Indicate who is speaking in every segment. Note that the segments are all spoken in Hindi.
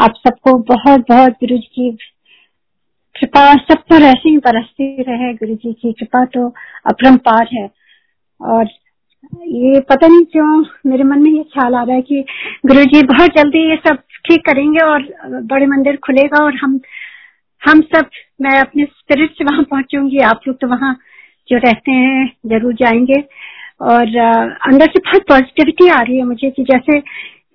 Speaker 1: आप सबको बहुत बहुत गुरु जी की कृपा, सब पर ऐसे ही बरसती रहे गुरु जी की कृपा तो अपरम्पार है। और ये पता नहीं क्यों मेरे मन में ये ख्याल आ रहा है कि गुरु जी बहुत जल्दी ये सब ठीक करेंगे और बड़े मंदिर खुलेगा और हम हम सब, मैं अपने स्पिरिट से वहाँ पहुंचूँगी। आप लोग तो वहाँ जो रहते हैं, ज़रूर जाएँगे। और अंदर से बहुत पॉजिटिविटी आ रही है मुझे कि जैसे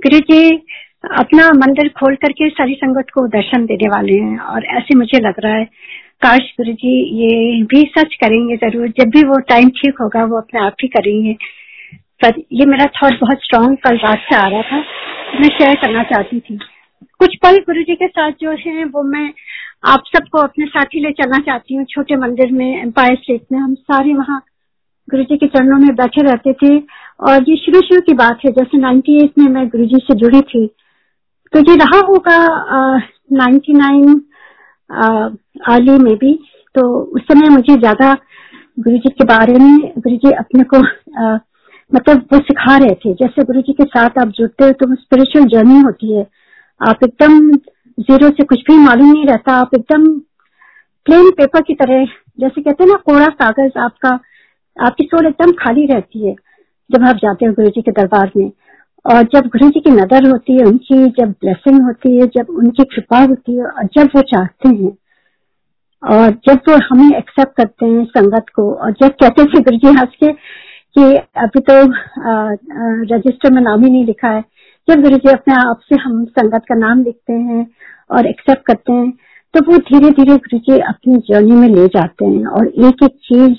Speaker 1: गुरु जी अपना मंदिर खोल करके सारी संगत को दर्शन देने वाले हैं। और ऐसे मुझे लग रहा है, काश गुरु जी ये भी सच करेंगे ज़रूर। जब भी वो टाइम ठीक होगा, वो अपने आप ही करेंगे। पर ये मेरा थॉट बहुत स्ट्रांग कल रात से आ रहा था। मैं शेयर करना चाहती थी। कुछ पल गुरु जी के साथ जो है, वो मैं आप सबको अपने साथ ही ले चलना चाहती हूँ। छोटे मंदिर में एम्पायर स्टेट में। हम सारे वहाँ गुरु जी के चरणों में बैठे रहते थे। और ये शुरू शुरू की बात है, जैसे नाइन्टी एट में मैं गुरु जी से जुड़ी थी। तो ये रहा होगा नाइन्टी नाइन आली में भी। तो उस समय मुझे ज़्यादा गुरु जी के बारे में गुरु जी अपने को आ, मतलब वो सिखा रहे थे। जैसे गुरु जी के साथ आप जुड़ते हो तो स्पिरिचुअल जर्नी होती है। आप एकदम ज़ीरो से कुछ भी मालूम नहीं रहता। आप एकदम प्लेन पेपर की तरह जैसे कहते हैं ना कोरा कागज़ आपका आपकी सोल एकदम खाली रहती है जब आप जाते हो गुरु जी के दरबार में। और जब गुरु जी की नज़र होती है, उनकी जब ब्लेसिंग होती है, जब उनकी कृपा होती है और जब वो चाहते हैं, और जब वो हमें एक्सेप्ट करते हैं संगत को, और जब कहते थे गुरु जी हंस के, कि अभी तो रजिस्टर में नाम ही नहीं लिखा है, जब गुरु जी अपने आप से हम संगत का नाम लिखते हैं और एक्सेप्ट करते हैं तो वो धीरे धीरे गुरु जी अपनी जर्नी में ले जाते हैं और एक एक चीज़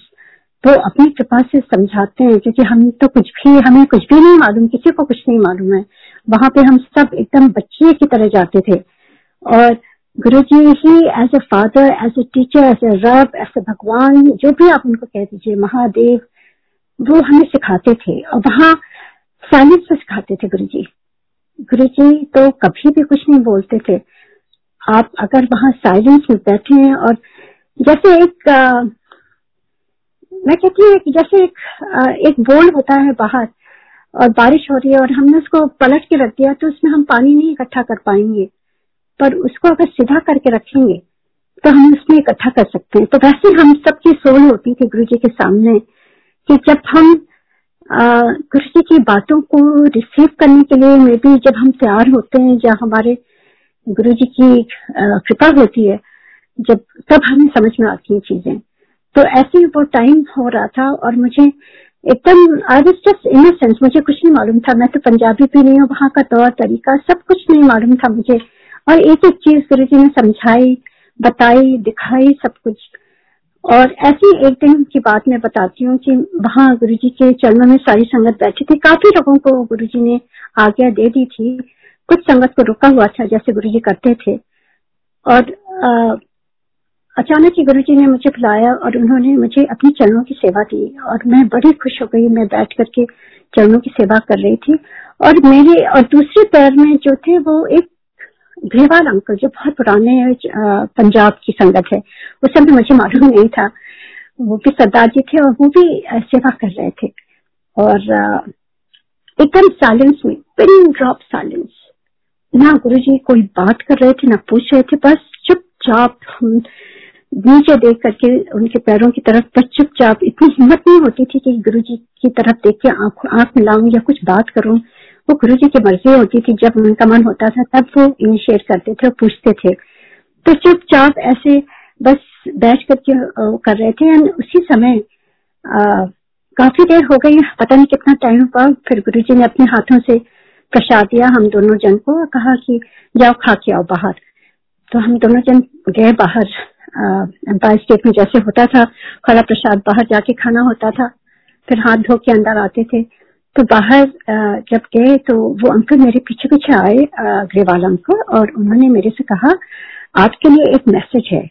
Speaker 1: वो अपनी कृपा से समझाते हैं, क्योंकि हम तो कुछ भी, हमें कुछ भी नहीं मालूम, किसी को कुछ नहीं मालूम है। वहाँ पे हम सब एकदम बच्चे की तरह जाते थे। और गुरु जी ही as a father as a teacher as a Rab as a भगवान, जो भी आप उनको कह दीजिए, महादेव, वो हमें सिखाते थे। और वहाँ साइलेंस में सिखाते थे गुरु जी गुरु जी तो कभी भी कुछ नहीं बोलते थे। आप अगर वहाँ साइलेंस में बैठे हैं, और जैसे एक मैं कहती हूँ जैसे एक एक बोल होता है बाहर और बारिश हो रही है और हमने उसको पलट के रख दिया तो उसमें हम पानी नहीं इकट्ठा कर पाएँगे। पर उसको अगर सीधा करके रखेंगे तो हम उसमें इकट्ठा कर सकते हैं। तो वैसे हम सबकी सोल होती थी गुरु जी के सामने कि जब हम गुरु जी की बातों को रिसीव करने के लिए मे भी जब हम तैयार होते हैं या हमारे गुरु जी की कृपा होती है, जब, तब हमें समझ में आती है चीज़ें। तो ऐसे ही वो टाइम हो रहा था और मुझे एकदम आई वॉज़ जस्ट इनोसेंस मुझे कुछ नहीं मालूम था। मैं तो पंजाबी भी नहीं हूँ वहाँ का तौर तरीका सब कुछ नहीं मालूम था मुझे। और एक एक चीज़ गुरु जी ने समझाई बताई दिखाई सब कुछ। और ऐसी एक दिन की बात मैं बताती हूँ कि वहाँ गुरु जी के चरणों में सारी संगत बैठी थी। काफ़ी लोगों को गुरु जी ने आज्ञा दे दी थी। कुछ संगत को रुका हुआ था जैसे गुरु जी करते थे। और आ, अचानक ही गुरु जी ने मुझे बुलाया और उन्होंने मुझे अपनी चरणों की सेवा दी और मैं बड़ी खुश हो गई। मैं बैठ करके चरणों की सेवा कर रही थी और मेरे और दूसरे पैर में जो थे वो एक ग्रेवाल अंकल, जो बहुत पुराने पंजाब की संगत है। उस समय मुझे मालूम नहीं था। वो भी सरदार जी थे और वो भी सेवा कर रहे थे। और एकदम साइलेंस में पिन ड्रॉप साइलेंस ना गुरु जी कोई बात कर रहे थे, ना पूछ रहे थे, बस चुपचाप नीचे देख करके उनके पैरों की तरफ़ बस चुपचाप इतनी हिम्मत नहीं होती थी कि गुरु जी की तरफ़ देख के आँख आँख मिलाऊं या कुछ बात करूँ। वो गुरु जी की मर्ज़ी होती थी। जब उनका मन होता था तब वो इनिशिएट करते थे और पूछते थे। तो चुपचाप ऐसे बस बैठ करके कर रहे थे। उसी समय आ, काफ़ी देर हो गई। पता नहीं कितना टाइम हुआ। फिर गुरु जी ने अपने हाथों से प्रसाद दिया हम दोनों जन को कहा कि जाओ खा के आओ बाहर। तो हम दोनों जन गए बाहर। एम्पायर स्टेट में जैसे होता था खड़ा प्रसाद बाहर जाके खाना होता था, फिर हाथ धो के अंदर आते थे। तो बाहर जब गए तो वो अंकल मेरे पीछे पीछे आए ग्रेवाल अंकल, और उन्होंने मेरे से कहा, आपके लिए एक मैसेज है।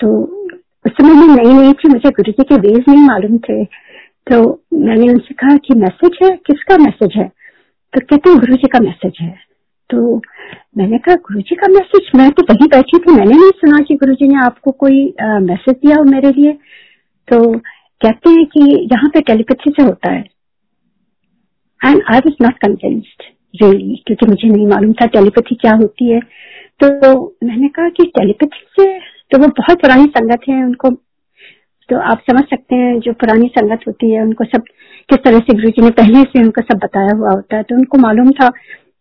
Speaker 1: तो उस समय मैं नई नई थी, मुझे गुरु जी के वेज नहीं मालूम थे। तो मैंने उनसे कहा कि मैसेज है? किसका मैसेज है? तो कहते हैं गुरु जी का मैसेज है। तो मैंने कहा गुरु जी का मैसेज मैं तो वही बैठी थी, मैंने नहीं सुना कि गुरु जी ने आपको कोई मैसेज दिया हो मेरे लिए। तो कहते हैं कि यहाँ पे टेलीपैथी से होता है। And I was not convinced really क्योंकि मुझे नहीं मालूम था टेलीपैथी क्या होती है। तो मैंने कहा कि टेलीपैथी से तो वो बहुत पुरानी संगत है उनको। तो आप समझ सकते हैं जो पुरानी संगत होती है, उनको सब किस तरह से गुरु जी ने पहले से उनको सब बताया हुआ होता है तो उनको मालूम था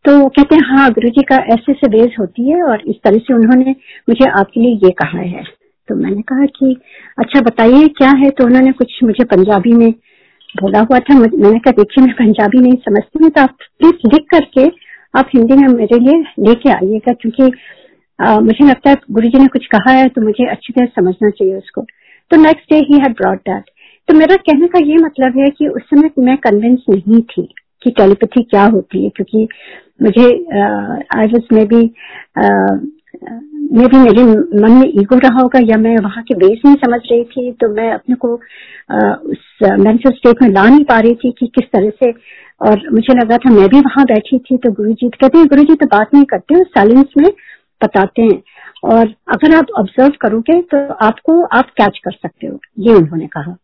Speaker 1: तो वो कहते हैं हाँ गुरु जी का ऐसे से बेस होती है और इस तरह से उन्होंने मुझे आपके लिए ये कहा है। तो मैंने कहा कि अच्छा बताइए, क्या है? तो उन्होंने कुछ मुझे पंजाबी में बोला हुआ था। मैंने कहा, देखिए, मैं पंजाबी नहीं समझती हूँ तो आप प्लीज़ लिख करके आप हिंदी में मेरे लिए लेके आइएगा, क्योंकि मुझे लगता है गुरु जी ने कुछ कहा है तो मुझे अच्छी तरह समझना चाहिए उसको। तो next day he had brought that तो मेरा कहने का ये मतलब है कि उस समय मैं कन्विंस नहीं थी कि टेलीपैथी क्या होती है, क्योंकि मुझे आई वॉज़ मे बी मे भी मेरे मन में ईगो रहा होगा या मैं वहाँ के बेस नहीं समझ रही थी तो मैं अपने को आ, उस मेंटल स्टेट में ला नहीं पा रही थी कि किस तरह से और मुझे लगा था मैं भी वहाँ बैठी थी तो गुरु जी कहते हैं गुरु जी तो बात नहीं करते साइलेंस में बताते हैं। और अगर आप ऑब्ज़र्व करोगे तो आपको आप कैच कर सकते हो ये उन्होंने कहा।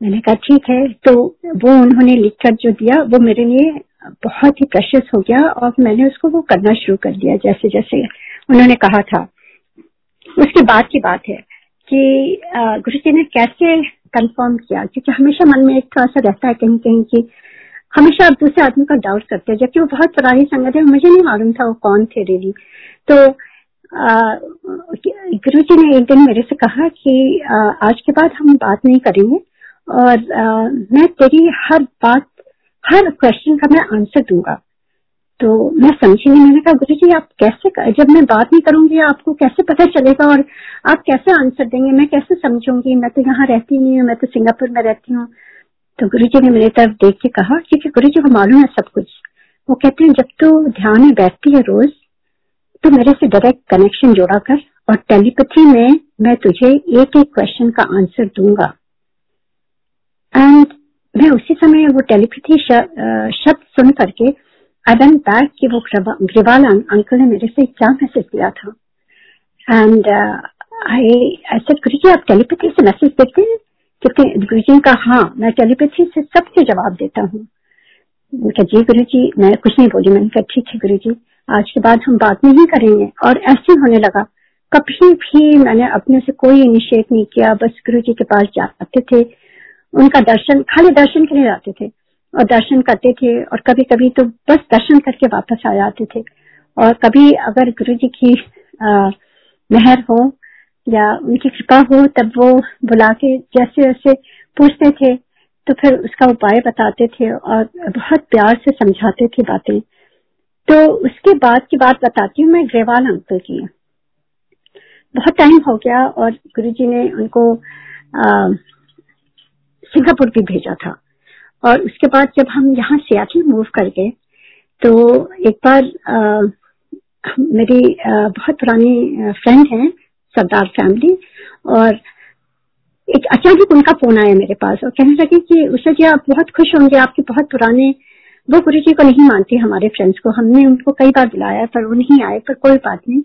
Speaker 1: मैंने कहा ठीक है। तो वो उन्होंने लिखकर जो दिया वो मेरे लिए बहुत ही प्रेशियस हो गया और मैंने उसको वो करना शुरू कर दिया जैसे जैसे उन्होंने कहा था। उसके बाद की बात है कि गुरु जी ने कैसे कंफर्म किया? क्योंकि हमेशा मन में एक थोड़ा सा रहता है कहीं कहीं कि हमेशा आप दूसरे आदमी का डाउट करते हैं। जबकि वो बहुत पुरानी संगत है मुझे नहीं मालूम था वो कौन थे रेली तो गुरु जी ने एक दिन मेरे से कहा कि आ, आज के बाद हम बात नहीं करेंगे और आ, मैं तेरी हर बात हर क्वेश्चन का मैं आंसर दूँगा। तो मैं समझी नहीं मैंने कहा गुरु जी आप कैसे कर, जब मैं बात नहीं करूँगी आपको कैसे पता चलेगा और आप कैसे आंसर देंगे मैं कैसे समझूँगी? मैं तो यहाँ रहती नहीं हूँ मैं तो सिंगापुर में रहती हूँ। तो गुरु जी ने मेरी तरफ़ देख के कहा क्योंकि गुरु जी को मालूम है सब कुछ। वो कहते हैं जब तू तो ध्यान में बैठती है रोज तो मेरे से डायरेक्ट कनेक्शन जोड़ा कर और टेलीपैथी में मैं तुझे एक एक क्वेश्चन का आंसर दूँगा। एंड मैं उसी समय वो टेलीपैथी शब्द सुन करके आई वेंट बैक कि वो ग्रेवाल अंकल ने मेरे से क्या मैसेज दिया था। एंड आई आई सेड गुरु जी, आप टेलीपैथी से मैसेज देते हैं? क्योंकि गुरु जी का हाँ मैं टेलीपैथी से सबके जवाब देता हूँ। जी गुरु जी, मैं कुछ नहीं बोली। मैंने कहा, ठीक है गुरु जी, आज के बाद हम बात नहीं करेंगे। और ऐसे होने लगा, कभी भी मैंने अपने से कोई इनिशिएट नहीं किया, बस गुरु जी के पास जाते थे। उनका दर्शन, खाली दर्शन के लिए जाते थे और दर्शन करते थे और कभी कभी तो बस दर्शन करके वापस आ जाते थे। और कभी अगर गुरु जी की मेहर हो या उनकी कृपा हो तब वो बुला के जैसे जैसे पूछते थे तो फिर उसका उपाय बताते थे और बहुत प्यार से समझाते थे बातें। तो उसके बाद की बात बताती हूँ मैं ग्रेवाल अंकल की। बहुत टाइम हो गया और गुरुजी ने उनको सिंगापुर भी भेजा था। और उसके बाद जब हम यहाँ सियाटल मूव कर गए तो एक बार आ, मेरी आ, बहुत पुरानी फ्रेंड है सरदार फैमिली और एक अचानक उनका फ़ोन आया मेरे पास और कहने लगे कि उषा जी आप बहुत खुश होंगे आपके बहुत पुराने वो गुरु जी को नहीं मानती हमारे फ्रेंड्स को। हमने उनको कई बार बुलाया पर वो नहीं आए पर कोई बात नहीं।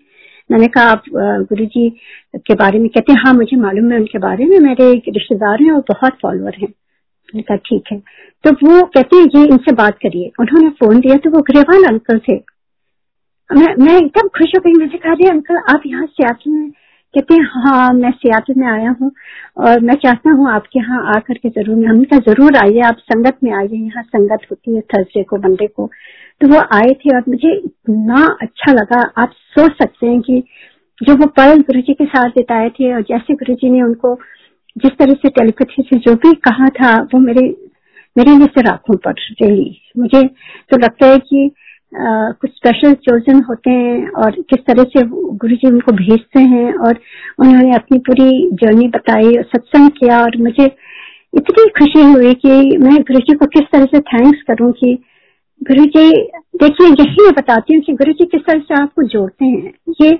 Speaker 1: मैंने कहा, आप गुरु जी के बारे में कहते हैं। हाँ मुझे मालूम है उनके बारे में। मेरे एक रिश्तेदार हैं और बहुत फॉलोअर हैं। मैंने कहा, ठीक है। तो वो कहते हैं, ये इनसे बात करिए। उन्होंने फ़ोन दिया तो वो ग्रेवाल अंकल थे। मैं मैं एकदम खुश हो गई। मैंने कहा अंकल आप यहाँ सियासी में कहते हैं हाँ मैं सियाटल में आया हूँ और मैं चाहता हूँ आपके यहाँ आकर के ज़रूर हमने कहा ज़रूर आइए, आप संगत में आइए, यहाँ संगत होती है थर्सडे को, मंडे को। तो वो आए थे और मुझे इतना अच्छा लगा, आप सोच सकते हैं कि जो वो पल गुरु जी के साथ बिताए थे और जैसे गुरु जी ने उनको जिस तरह से टेलीपैथी से जो भी कहा था, वो मेरे मेरे लिए से आँखों पर रही मुझे तो लगता है कि कुछ स्पेशल चोजन होते हैं और किस तरह से गुरु जी उनको भेजते हैं और उन्होंने अपनी पूरी जर्नी बताई और सत्संग किया और मुझे इतनी खुशी हुई कि मैं गुरु जी को किस तरह से थैंक्स करूँ कि गुरु जी, देखिए, यही मैं बताती हूँ कि गुरु जी किस तरह से आपको जोड़ते हैं। ये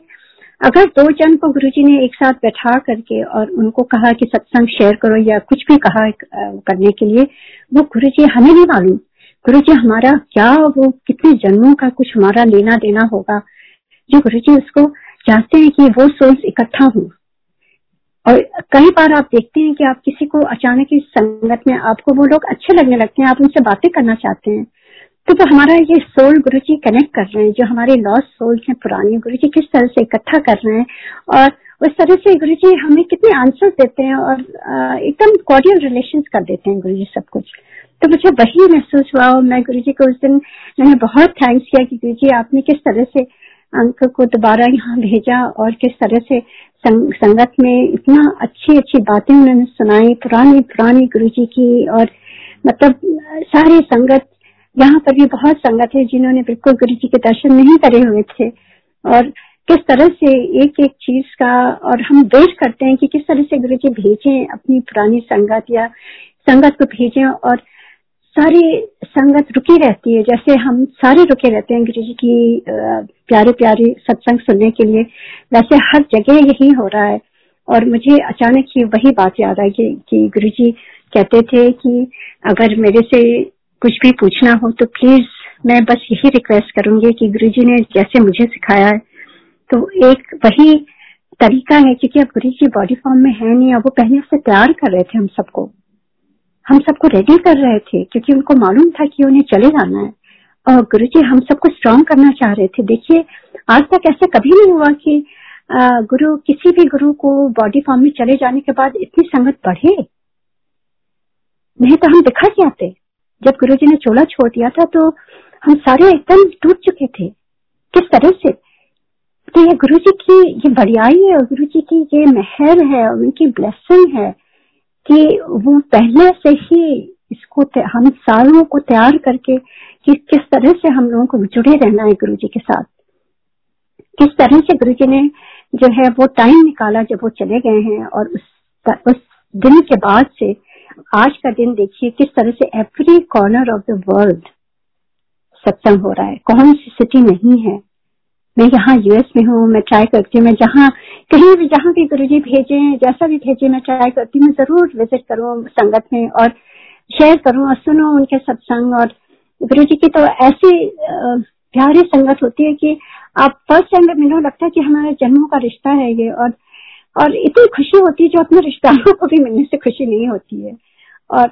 Speaker 1: अगर दो जन को गुरु जी ने एक साथ बैठा करके और उनको कहा कि सत्संग शेयर करो या कुछ भी कहा करने के लिए, वो गुरु जी हमें नहीं मालूम। गुरु जी हमारा क्या वो कितने जन्मों का कुछ हमारा लेना देना होगा? जो गुरु जी उसको चाहते हैं कि वो सोल्स इकट्ठा हो और कई बार आप देखते हैं कि आप किसी को अचानक इस संगत में आपको वो लोग अच्छे लगने लगते हैं, आप उनसे बातें करना चाहते हैं। तो जो हमारा ये सोल गुरु जी कनेक्ट कर रहे हैं, जो हमारे लॉस सोल्स हैं, पुराने गुरु जी किस तरह से इकट्ठा कर रहे हैं, और उस तरह से गुरु जी हमें कितने आंसर देते हैं और एकदम कॉर्डियल रिलेशन कर देते हैं गुरु जी सब कुछ। तो मुझे वही महसूस हुआ और मैं गुरु जी को उस दिन मैंने बहुत थैंक्स किया कि गुरु जी आपने किस तरह से अंक को दोबारा यहाँ भेजा और किस तरह से संग, संगत में इतना अच्छी अच्छी बातें उन्होंने सुनाई पुरानी पुरानी गुरु जी की और मतलब सारी संगत यहाँ पर भी बहुत संगत है जिन्होंने बिल्कुल गुरु जी के दर्शन नहीं करे हुए थे और किस तरह से एक एक चीज़ का और हम वेट करते हैं कि किस तरह से गुरु जी भेजें अपनी पुरानी संगत या संगत को भेजें और सारी संगत रुकी रहती है। जैसे हम सारे रुके रहते हैं गुरु जी की प्यारे प्यारे सत्संग सुनने के लिए। वैसे हर जगह यही हो रहा है। और मुझे अचानक ही वही बात याद आई कि, कि गुरु जी कहते थे कि अगर मेरे से कुछ भी पूछना हो तो प्लीज़ मैं बस यही रिक्वेस्ट करूँगी कि गुरु जी ने जैसे मुझे सिखाया है। तो एक वही तरीका है क्योंकि अब गुरु जी बॉडी फॉर्म में है नहीं? अब वो पहले से तैयार कर रहे थे हम सबको। हम सबको रेडी कर रहे थे, क्योंकि उनको मालूम था कि उन्हें चले जाना है। और गुरु जी हम सबको स्ट्रांग करना चाह रहे थे। देखिए, आज तक ऐसा कभी नहीं हुआ कि गुरु किसी भी गुरु को बॉडी फॉर्म में चले जाने के बाद इतनी संगत बढ़े। नहीं तो हम दिखा जाते। जब गुरु जी ने चोला छोड़ दिया था तो हम सारे एकदम टूट चुके थे। किस तरह से? तो ये गुरु जी की ये बड़ियाई है गुरु जी की ये मेहर है उनकी ब्लेसिंग है। कि वो पहले से ही इसको हम सारों को तैयार करके कि किस तरह से हम लोगों को जुड़े रहना है गुरु जी के साथ। किस तरह से गुरु जी ने जो है वो टाइम निकाला जब वो चले गए हैं और उस उस दिन के बाद से आज का दिन देखिए किस तरह से every corner of the world सत्संग हो रहा है। कौन सी सिटी नहीं है? मैं यहाँ यूएस में हूँ, मैं ट्राई करती हूँ, मैं जहाँ कहीं भी, जहाँ भी गुरु जी भेजे, जैसा भी भेजे, मैं ट्राई करती हूँ ज़रूर विज़िट करूँ संगत में और शेयर करूँ और सुनो उनके सत्संग और गुरु जी की तो ऐसी प्यारी संगत होती है कि आप फ़र्स्ट टाइम में मिलो, लगता है कि हमारे जन्मों का रिश्ता है ये और और इतनी खुशी होती है जो अपने रिश्तेदारों को भी मिलने से खुशी नहीं होती है और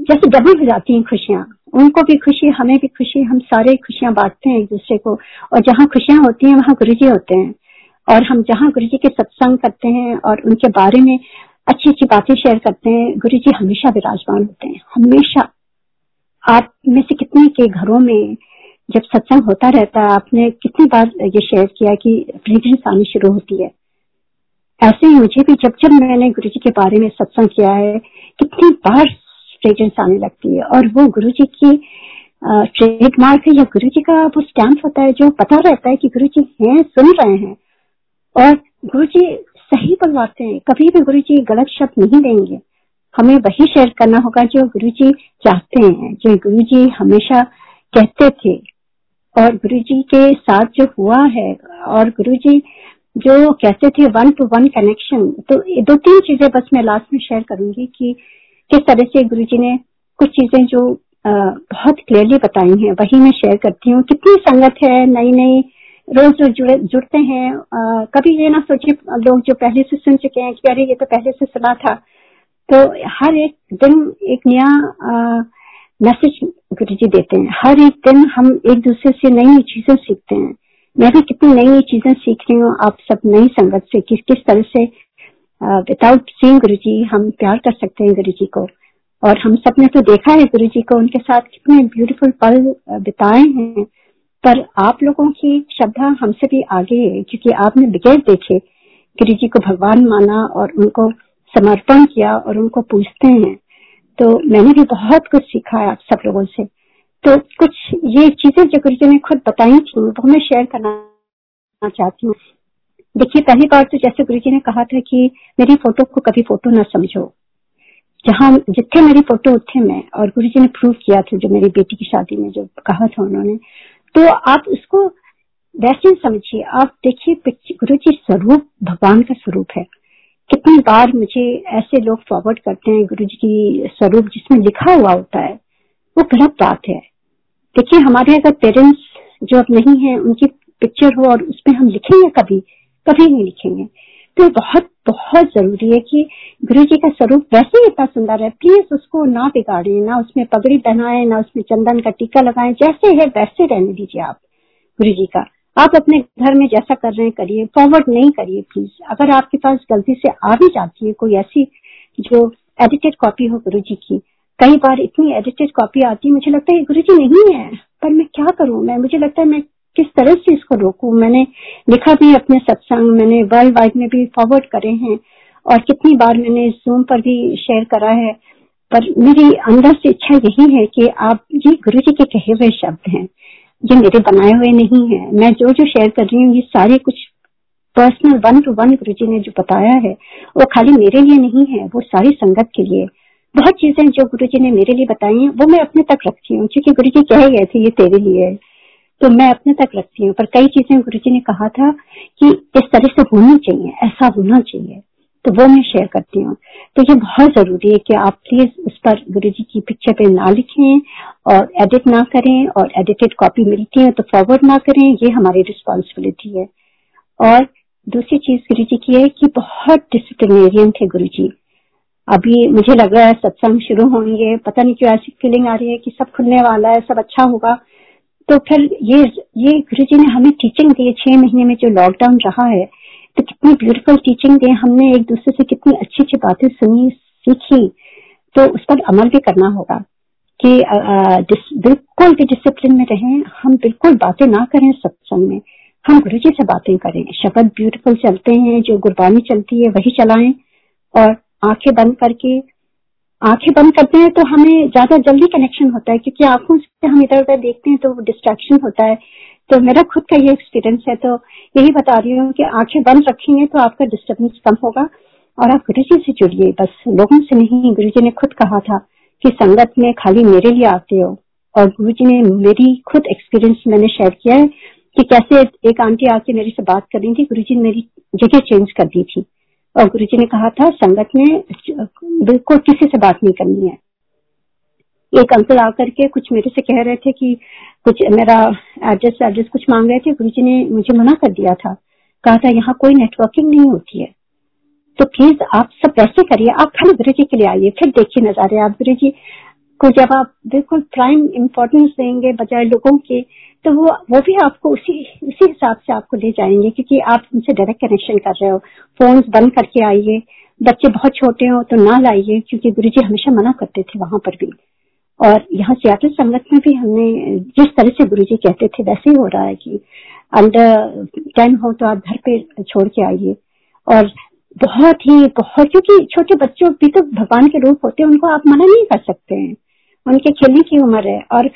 Speaker 1: जैसे डबल हो जाती हैं खुशियाँ। उनको भी खुशी, हमें भी खुशी, हम सारे खुशियाँ बांटते हैं एक दूसरे को। और जहाँ खुशियाँ होती हैं, वहाँ गुरु जी होते हैं। और हम जहाँ गुरु जी के सत्संग करते हैं और उनके बारे में अच्छी अच्छी बातें शेयर करते हैं गुरु जी हमेशा विराजमान होते हैं। हमेशा आप में से कितने के घरों में जब सत्संग होता रहता है, आपने कितनी बार ये शेयर किया कि फ्रेग्रेंस आनी शुरू होती है। ऐसे ही मुझे भी जब जब मैंने गुरु जी के बारे में सत्संग किया है, कितनी बार फ्रेग्रेंस आने लगती है। और वो गुरु जी की ट्रेडमार्क है, या गुरु जी का वो स्टैंप होता है, जो पता रहता है कि गुरु जी हैं, सुन रहे हैं। और गुरु जी सही बनवाते हैं। कभी भी गुरु जी गलत शब्द नहीं देंगे। हमें वही शेयर करना होगा जो गुरु जी चाहते हैं, जो गुरु जी हमेशा कहते थे। और गुरु जी के साथ जो हुआ है, और गुरु जी जो कहते थे वन टू वन कनेक्शन तो दो तीन चीज़ें बस मैं लास्ट में शेयर करूँगी कि किस तरह से गुरु जी ने कुछ चीज़ें जो आ, बहुत क्लियरली बताई हैं वही मैं शेयर करती हूँ। कितनी संगत है नई नई रोज रोज जुड़े जुड़ते हैं। आ, कभी ये ना सोचे लोग जो पहले से सुन चुके हैं कि अरे ये तो पहले से सुना था। तो हर एक दिन एक नया मैसेज गुरु जी देते हैं। हर एक दिन हम एक दूसरे से नई नई चीज़ें सीखते हैं। मैं भी कितनी नई नई चीज़ें सीख रही हूँ आप सब नई संगत से किस किस तरह से विदाउट सीइंग गुरु जी हम प्यार कर सकते हैं गुरु जी को। और हम सबने तो देखा है गुरु जी को, उनके साथ कितने ब्यूटीफुल पल बिताए हैं। पर आप लोगों की श्रद्धा हमसे भी आगे है, क्योंकि आपने बगैर देखे। गुरु जी को भगवान माना और उनको समर्पण किया और उनको पूछते हैं। तो मैंने भी बहुत कुछ सीखा है आप सब लोगों से। तो कुछ ये चीज़ें जो गुरु जी ने खुद बताई थी, वो मैं शेयर करना चाहती हूँ। देखिए, पहली बार तो जैसे गुरु जी ने कहा था कि मेरी फ़ोटो को कभी फ़ोटो ना समझो। जहाँ जितने मेरी फ़ोटो उठे मैं। और गुरु जी ने प्रूव किया था जो मेरी बेटी की शादी में जो कहा था उन्होंने। तो आप उसको वैसे समझिए। आप देखिए गुरु जी स्वरूप भगवान का स्वरूप है। कितनी बार मुझे ऐसे लोग फॉरवर्ड करते हैं गुरु जी की स्वरूप जिसमें लिखा हुआ होता है। वो गलत बात है। देखिए, हमारे अगर पेरेंट्स जो अब नहीं है, उनकी पिक्चर हो और उसमें हम लिखेंगे कभी कभी नहीं लिखेंगे। तो बहुत बहुत ज़रूरी है कि गुरु जी का स्वरूप वैसे ही इतना सुंदर है। प्लीज़ उसको ना बिगाड़े ना उसमें पगड़ी पहनाए, ना उसमें चंदन का टीका लगाए, जैसे है वैसे रहने दीजिए आप गुरु जी का। आप अपने घर में जैसा कर रहे हैं, करिए। फॉरवर्ड नहीं करिए प्लीज़ अगर आपके पास गलती से आ भी जाती है, कोई ऐसी जो एडिटेड कॉपी हो गुरु जी की, कई बार इतनी एडिटेड कॉपी आती है, मुझे लगता है गुरु जी नहीं है। पर मैं क्या करूँ? मैं, मुझे लगता है मैं किस तरह से इसको रोकू? मैंने लिखा भी अपने सत्संग, मैंने वर्ल्ड वाइड में भी फॉरवर्ड करे हैं और कितनी बार मैंने जूम पर भी शेयर करा है। पर मेरी अंदर से इच्छा यही है कि आप ये गुरु जी के कहे हुए शब्द हैं, ये मेरे बनाए हुए नहीं है। मैं जो जो शेयर कर रही हूँ, ये सारे कुछ पर्सनल वन टू वन गुरु जी ने जो बताया है, वो खाली मेरे लिए नहीं है, वो सारी संगत के लिए। बहुत चीज़ें जो गुरु जी ने मेरे लिए बताई हैं, वो मैं अपने तक रखती हूँ, क्योंकि गुरु जी कह गए थे, ये तेरे लिए है। तो मैं अपने तक रखती हूँ। पर कई चीज़ें गुरु जी ने कहा था कि इस तरह से होनी चाहिए, ऐसा होना चाहिए। तो वो मैं शेयर करती हूँ। तो ये बहुत ज़रूरी है कि आप प्लीज़ उस पर गुरु जी की पिक्चर पे ना लिखें और एडिट ना करें और एडिटेड कॉपी मिलती है तो फॉरवर्ड ना करें, ये हमारी रिस्पॉन्सिबिलिटी है। और दूसरी चीज़ गुरु जी की है कि बहुत डिसिप्लिनेरियन थे गुरु जी अभी मुझे लग रहा है सत्संग शुरू होंगे, पता नहीं क्यों ऐसी फीलिंग आ रही है कि सब खुलने वाला है, सब अच्छा होगा। तो फिर ये ये गुरु जी ने हमें टीचिंग दी छह महीने में जो लॉकडाउन रहा है तो कितनी ब्यूटीफुल टीचिंग दी हमने एक दूसरे से कितनी अच्छी अच्छी बातें सुनी, सीखी। तो उस पर अमल भी करना होगा कि बिल्कुल भी डिसिप्लिन में रहें। हम बिल्कुल बातें ना करें सत्संग में। हम गुरु जी से बातें करें। शब्द ब्यूटीफुल चलते हैं, जो गुरबानी चलती है वही चलाएँ और आँखें बंद करके आँखें बंद करते हैं तो हमें ज़्यादा जल्दी कनेक्शन होता है, क्योंकि आँखों से हम इधर उधर देखते हैं तो डिस्ट्रैक्शन होता है। तो मेरा खुद का ये एक्सपीरियंस है तो यही बता रही हूँ कि आँखें बंद रखेंगे तो आपका डिस्टर्बेंस कम होगा। और आप गुरु जी से जुड़िए, बस लोगों से नहीं, गुरु जी ने खुद कहा था कि संगत में खाली मेरे लिए आते हो। और गुरु जी ने मेरी खुद एक्सपीरियंस मैंने शेयर किया है कि कैसे एक आंटी आके मेरे से बात कर रही थी, गुरु जी ने मेरी जगह चेंज कर दी थी। और गुरु जी ने कहा था, संगत में बिल्कुल किसी से बात नहीं करनी है। एक अंकल आकर के कुछ मेरे से कह रहे थे कि कुछ मेरा एड्रेस एड्रेस कुछ मांग रहे थे, गुरु जी ने मुझे मना कर दिया था। कहा था, यहाँ कोई नेटवर्किंग नहीं होती है। तो प्लीज़ आप सब वैसे करिए, आप खाली गुरु जी के लिए आइए, फिर देखिए नजारे। आप गुरु जी को जब आप बिल्कुल प्राइम इम्पोर्टेंस देंगे बजाय लोगों के तो वो वो भी आपको उसी उसी हिसाब से आपको ले जाएँगे, क्योंकि आप उनसे डायरेक्ट कनेक्शन कर रहे हो। फ़ोन बंद करके आइए। बच्चे बहुत छोटे हो तो ना लाइए, क्योंकि गुरु जी हमेशा मना करते थे वहाँ पर भी। और यहाँ सियाटल संगत में भी हमने, जिस तरह से गुरु जी कहते थे, वैसे ही हो रहा है कि अंडर टेन हो तो आप घर पे छोड़ के आइए। और बहुत ही, बहुत, क्योंकि छोटे बच्चों भी तो भगवान के रूप होते हैं, उनको आप मना नहीं कर सकते हैं। उनके खेलने की उम्र है। और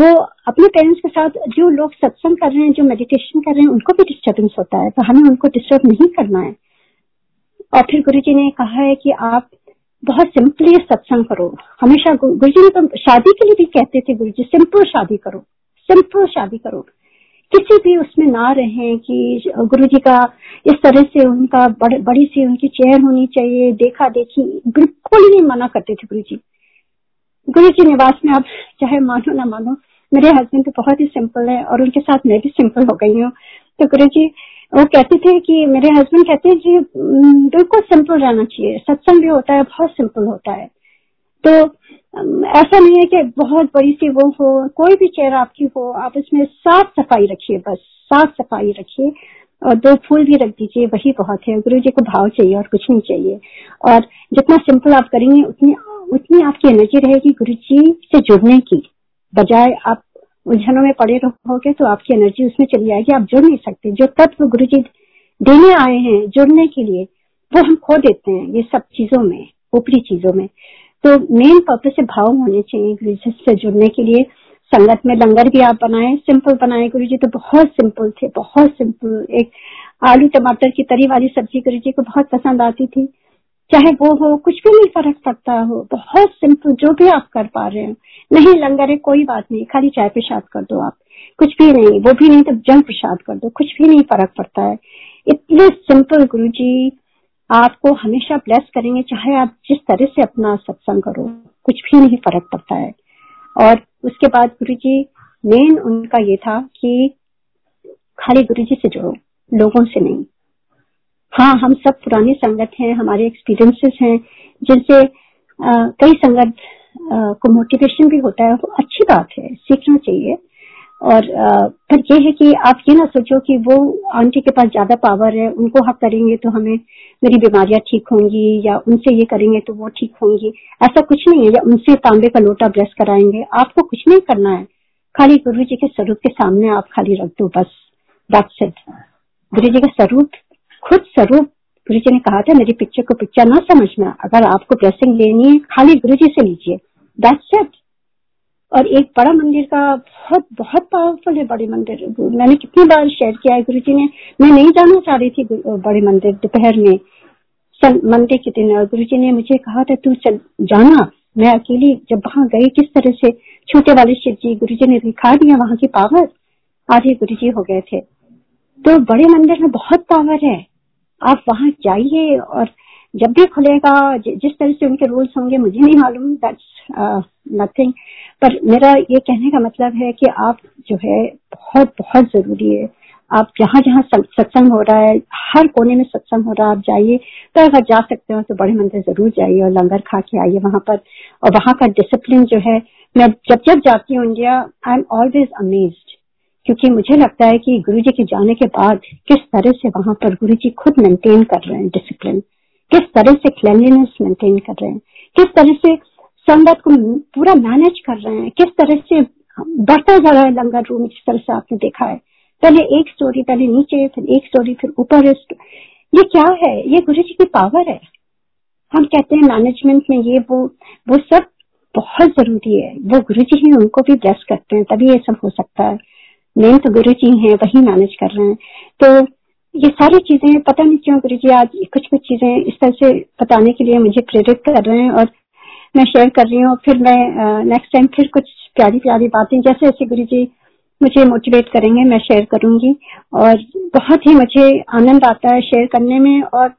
Speaker 1: वो अपने पेरेंट्स के साथ जो लोग सत्संग कर रहे हैं जो मेडिटेशन कर रहे हैं उनको भी डिस्टर्बेंस होता है। तो हमें उनको डिस्टर्ब नहीं करना है। और फिर गुरु जी ने कहा है कि आप बहुत सिंपली सत्संग करो। हमेशा गुरु जी ने तो शादी के लिए भी कहते थे गुरु जी सिंपल शादी करो। सिंपल शादी करो। किसी भी उसमें ना रहे कि गुरु जी का इस तरह से उनका बड़, बड़ी सी उनकी चेयर होनी चाहिए देखा देखी बिल्कुल ही मना करते थे गुरु जी गुरु जी निवास में आप चाहे मानो ना मानो, मेरे हस्बैंड तो बहुत ही सिंपल है और उनके साथ मैं भी सिंपल हो गई हूँ। तो गुरु जी वो कहते थे कि मेरे हस्बैंड कहते हैं, जी बिल्कुल सिंपल रहना चाहिए। सत्संग भी होता है, बहुत सिंपल होता है। तो ऐसा नहीं है कि बहुत बड़ी सी वो हो, कोई भी चेयर आपकी हो, आप उसमें साफ़ सफ़ाई रखिए बस, साफ़ सफ़ाई रखिए और दो फूल भी रख दीजिए, वही बहुत है। गुरु जी को भाव चाहिए और कुछ नहीं चाहिए। और जितना सिंपल आप करेंगे, उतनी उतनी आपकी एनर्जी रहेगी गुरु जी से जुड़ने की। बजाय आप उलझनों में पड़े रहोगे तो आपकी एनर्जी उसमें चली जाएगी आप जुड़ नहीं सकते। जो तत्व गुरु जी देने आए हैं जुड़ने के लिए, वो हम खो देते हैं ये सब चीज़ों में, ऊपरी चीज़ों में। तो मेन पर्पज से भाव होने चाहिए गुरु जी से जुड़ने के लिए। संगत में लंगर भी आप बनाए सिंपल बनाए गुरु जी तो बहुत सिंपल थे, बहुत सिंपल एक आलू टमाटर की तरी वाली सब्ज़ी गुरु जी को बहुत पसंद आती थी। चाहे वो हो, कुछ भी नहीं फ़र्क पड़ता हो, बहुत सिंपल जो भी आप कर पा रहे हो। नहीं, लंगर है कोई बात नहीं, खाली चाय प्रसाद कर दो आप। कुछ भी नहीं, वो भी नहीं तो जल प्रसाद कर दो, कुछ भी नहीं फ़र्क पड़ता है। इतने सिंपल गुरु जी, आपको हमेशा ब्लेस करेंगे, चाहे आप जिस तरह से अपना सत्संग करो, कुछ भी नहीं फ़र्क पड़ता है। और उसके बाद गुरु जी मेन उनका ये था कि खाली गुरु जी से जुड़ो, लोगों से नहीं। हाँ हम सब पुराने संगत हैं हमारे एक्सपीरियंसेस हैं जिनसे कई संगत आ, को मोटिवेशन भी होता है। वो अच्छी बात है सीखना चाहिए। और आ, पर ये है कि आप ये ना सोचो कि वो आंटी के पास ज़्यादा पावर है उनको हम करेंगे तो हमें मेरी बीमारियाँ ठीक होंगी या उनसे ये करेंगे तो वो ठीक होंगी। ऐसा कुछ नहीं है या उनसे तांबे का लोटा ब्रश कराएँगे। आपको कुछ नहीं करना है। खाली गुरु जी के स्वरूप के सामने आप खाली रख दो बस। दैट्स इट गुरु जी का स्वरूप खुद स्वरूप गुरु जी ने कहा था, मेरी पिक्चर को पिक्चर ना समझना। अगर आपको ब्लेसिंग लेनी है, खाली गुरु जी से लीजिए। दैट्स इट और एक बड़ा मंदिर का, बहुत बहुत पावरफुल है बड़े मंदिर। मैंने कितनी बार शेयर किया है गुरु जी ने। मैं नहीं जाना चाह रही थी बड़े मंदिर दोपहर में। मंदिर के दिन, और गुरु जी ने मुझे कहा था, तू चल, जाना। मैं अकेली जब वहाँ गई, किस तरह से? छोटे वाले शिव जी गुरु जी ने दिखा दिया वहाँ की पावर आधे गुरु जी हो गए थे। तो बड़े मंदिर में बहुत पावर है। आप वहाँ जाइए और जब भी खुलेगा जिस तरह से उनके रूल्स होंगे, मुझे नहीं मालूम दैट्स नथिंग पर मेरा ये कहने का मतलब है कि आप जो है, बहुत बहुत ज़रूरी है। आप जहाँ जहाँ सत्संग हो रहा है, हर कोने में सत्संग हो रहा है, आप जाइए। तो अगर जा सकते हो तो बड़े मंदिर ज़रूर जाइए और लंगर खा के आइए वहाँ पर। और वहाँ का डिसिप्लिन जो है, मैं जब जब जाती हूँ India I am always amazed क्योंकि मुझे लगता है कि गुरु जी के जाने के बाद किस तरह से वहाँ पर गुरु जी खुद मेंटेन कर रहे हैं डिसिप्लिन किस तरह से क्लेनलीनेस मेंटेन कर रहे हैं, किस तरह से संगत को पूरा मैनेज कर रहे हैं, किस तरह से बढ़ता जा रहा है लंगर रूम जिस तरह से आपने देखा है। पहले एक स्टोरी पहले नीचे, फिर एक स्टोरी फिर ऊपर ये क्या है? ये गुरु जी की पावर है। हम कहते हैं मैनेजमेंट में ये वो वो सब बहुत ज़रूरी है। वो गुरु जी ही उनको भी ब्लेस करते हैं, तभी ये सब हो सकता है। मेन तो गुरु जी है, वही मैनेज कर रहे हैं। तो ये सारी चीज़ें, पता नहीं क्यों गुरु जी आज कुछ कुछ चीज़ें इस तरह से बताने के लिए मुझे प्रेरित कर रहे हैं और मैं शेयर कर रही हूँ फिर मैं नेक्स्ट टाइम फिर कुछ प्यारी प्यारी बातें, जैसे जैसे गुरु जी मुझे मोटिवेट करेंगे, मैं शेयर करूँगी। और बहुत ही मुझे आनंद आता है शेयर करने में और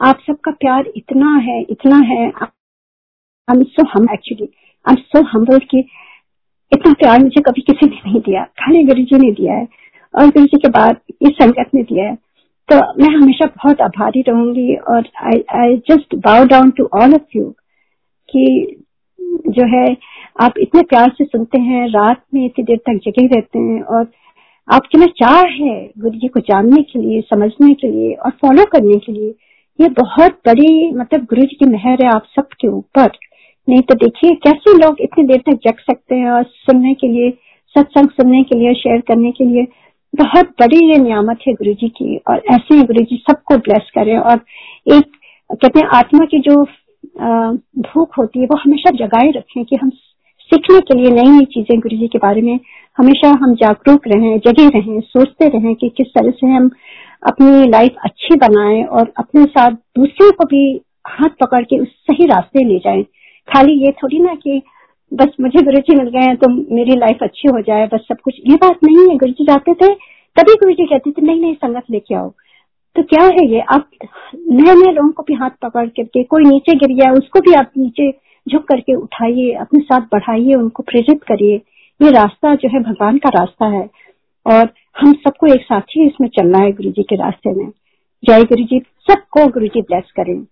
Speaker 1: आप सबका प्यार इतना है इतना है। I am so hum actually I am so humble की इतना प्यार मुझे कभी किसी ने नहीं दिया। खाली गुरु जी ने दिया है, और गुरु जी के बाद इस संगत ने दिया है। तो मैं हमेशा बहुत आभारी रहूँगी, और I I just bow down to all of you कि जो है, आप इतने प्यार से सुनते हैं, रात में इतनी देर तक जगे रहते हैं, और आपके में चाह है गुरु जी को जानने के लिए, समझने के लिए, और फॉलो करने के लिए, ये बहुत बड़ी मतलब गुरु जी की मेहर है आप सबके ऊपर। नहीं तो देखिए, कैसे लोग इतनी देर तक जग सकते हैं और सुनने के लिए, सत्संग सुनने के लिए शेयर करने के लिए? बहुत बड़ी ये नियामत है गुरु जी की और ऐसे ही गुरु जी सबको ब्लेस करें और एक, कहते हैं, आत्मा की जो भूख होती है, वो हमेशा जगाए रखें कि हम सीखने के लिए नई नई चीज़ें गुरु जी के बारे में हमेशा हम जागरूक रहें, जगे रहें, सोचते रहें कि किस तरह से हम अपनी लाइफ अच्छी बनाएँ और अपने साथ दूसरों को भी हाथ पकड़ के उस सही रास्ते ले जाएँ। खाली ये थोड़ी ना कि बस मुझे गुरु जी मिल गए हैं तो मेरी लाइफ अच्छी हो जाए, बस सब कुछ। ये बात नहीं है गुरु जी जाते थे, तभी गुरु जी कहते थे, नहीं नहीं, संगत लेके आओ। तो क्या है ये? आप नए नए लोगों को भी हाथ पकड़ करके, कोई नीचे गिर गया, उसको भी आप नीचे झुक करके उठाइए, अपने साथ बढ़ाइए, उनको प्रेरित करिए। ये रास्ता जो है, भगवान का रास्ता है। और हम सबको एक साथ ही इसमें चलना है गुरु जी के रास्ते में। जय गुरु जी सबको गुरु जी ब्लेस करें।